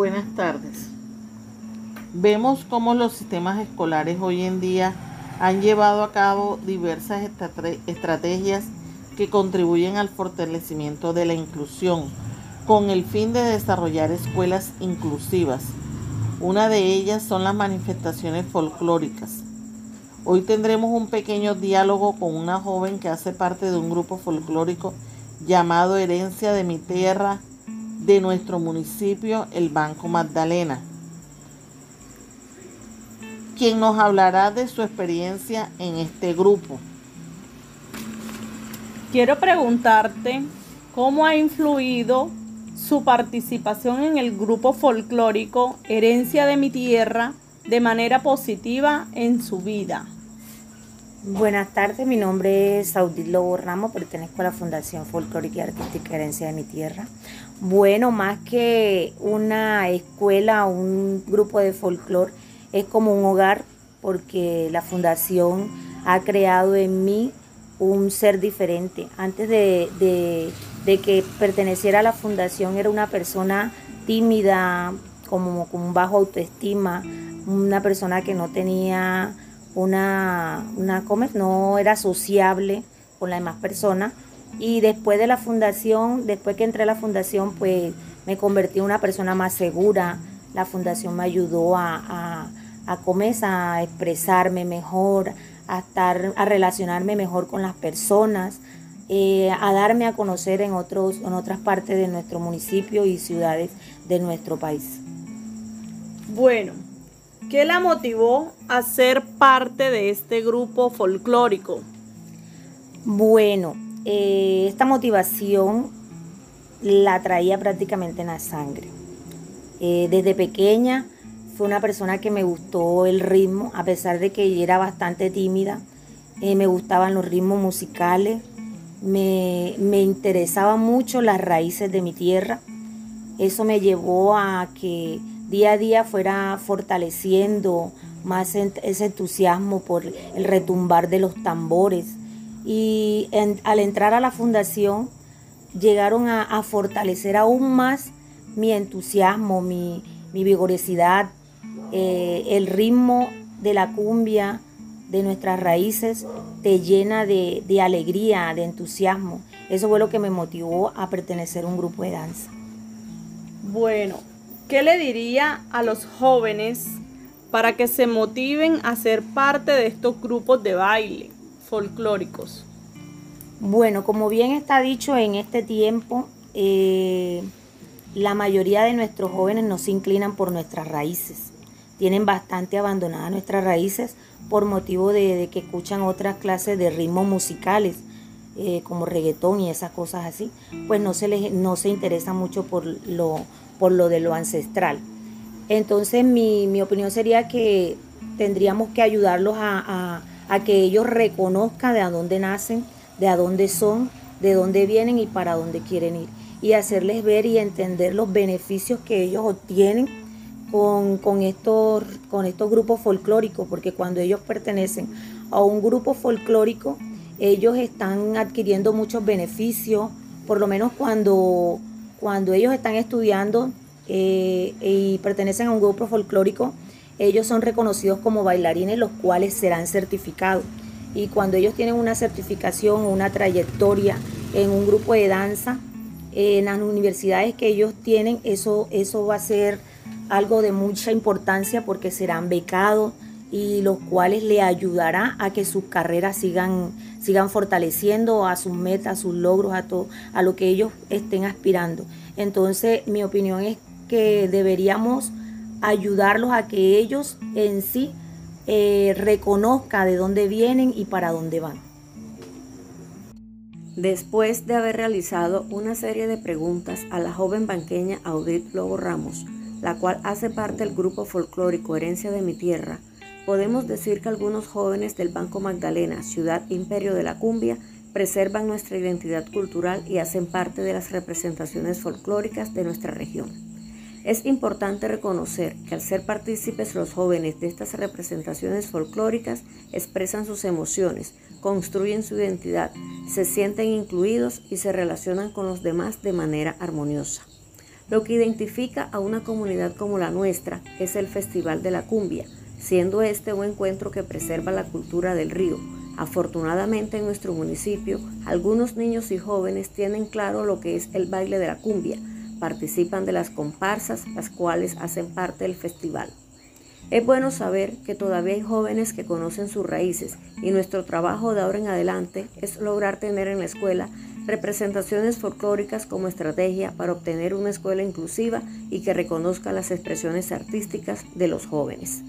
Buenas tardes. Vemos cómo los sistemas escolares hoy en día han llevado a cabo diversas estrategias que contribuyen al fortalecimiento de la inclusión, con el fin de desarrollar escuelas inclusivas. Una de ellas son las manifestaciones folclóricas. Hoy tendremos un pequeño diálogo con una joven que hace parte de un grupo folclórico llamado Herencia de mi Tierra de nuestro municipio, el Banco Magdalena, quien nos hablará de su experiencia en este grupo. Quiero preguntarte cómo ha influido su participación en el grupo folclórico Herencia de mi Tierra de manera positiva en su vida. Buenas tardes, mi nombre es Saudit Lobo Ramos, pertenezco a la Fundación Folclórica y Artística Herencia de mi Tierra. Bueno, más que una escuela o un grupo de folclore, es como un hogar porque la fundación ha creado en mí un ser diferente. Antes de, de que perteneciera a la fundación era una persona tímida, como con bajo autoestima, una persona que no tenía una, una no era sociable con las demás personas. Y después de la fundación, después que entré a la fundación, pues me convertí en una persona más segura. La fundación me ayudó a, a, a a expresarme mejor, a estar, a relacionarme mejor con las personas, eh, a darme a conocer en otros, en otras partes de nuestro municipio y ciudades de nuestro país. Bueno, ¿Qué la motivó a ser parte de este grupo folclórico? Bueno, eh, esta motivación la traía prácticamente en la sangre. Eh, desde pequeña fue una persona que me gustó el ritmo, a pesar de que era bastante tímida. Eh, me gustaban los ritmos musicales, me, me interesaban mucho las raíces de mi tierra. Eso me llevó a que día a día fuera fortaleciendo más ese entusiasmo por el retumbar de los tambores. Y al entrar a la fundación llegaron a, fortalecer aún más mi entusiasmo, mi, vigorosidad, eh, el ritmo de la cumbia, de nuestras raíces, te llena de, de alegría, de entusiasmo. Eso fue lo que me motivó a pertenecer a un grupo de danza. Bueno, ¿Qué le diría a los jóvenes para que se motiven a ser parte de estos grupos de baile folclóricos? Bueno, como bien está dicho en este tiempo, eh, la mayoría de nuestros jóvenes no se inclinan por nuestras raíces. Tienen bastante abandonadas nuestras raíces por motivo de, que escuchan otras clases de ritmos musicales, eh, como reggaetón y esas cosas así. Pues no se, les, no se interesa mucho por lo por lo de lo ancestral. Entonces mi, opinión sería que tendríamos que ayudarlos a, que ellos reconozcan de dónde nacen, de a dónde son, de dónde vienen y para dónde quieren ir. Y hacerles ver y entender los beneficios que ellos obtienen con, estos, con estos grupos folclóricos, porque cuando ellos pertenecen a un grupo folclórico, ellos están adquiriendo muchos beneficios, por lo menos cuando cuando ellos están estudiando eh, y pertenecen a un grupo folclórico, ellos son reconocidos como bailarines, los cuales serán certificados. Y cuando ellos tienen una certificación o una trayectoria en un grupo de danza, en las universidades que ellos tienen, eso, eso va a ser algo de mucha importancia porque serán becados y los cuales le ayudará a que sus carreras sigan, sigan fortaleciendo a sus metas, a sus logros, a, todo, a lo que ellos estén aspirando. Entonces, mi opinión es que deberíamos ayudarlos a que ellos en sí eh, reconozcan de dónde vienen y para dónde van. Después de haber realizado una serie de preguntas a la joven banqueña Audit Lobo Ramos, la cual hace parte del grupo folclórico Herencia de mi Tierra, podemos decir que algunos jóvenes del Banco Magdalena, ciudad imperio de la cumbia, preservan nuestra identidad cultural y hacen parte de las representaciones folclóricas de nuestra región. Es importante reconocer que al ser partícipes los jóvenes de estas representaciones folclóricas expresan sus emociones, construyen su identidad, se sienten incluidos y se relacionan con los demás de manera armoniosa. Lo que identifica a una comunidad como la nuestra es el Festival de la Cumbia, siendo este un encuentro que preserva la cultura del río. Afortunadamente en nuestro municipio, algunos niños y jóvenes tienen claro lo que es el baile de la cumbia, participan de las comparsas, las cuales hacen parte del festival. Es bueno saber que todavía hay jóvenes que conocen sus raíces y nuestro trabajo de ahora en adelante es lograr tener en la escuela representaciones folclóricas como estrategia para obtener una escuela inclusiva y que reconozca las expresiones artísticas de los jóvenes.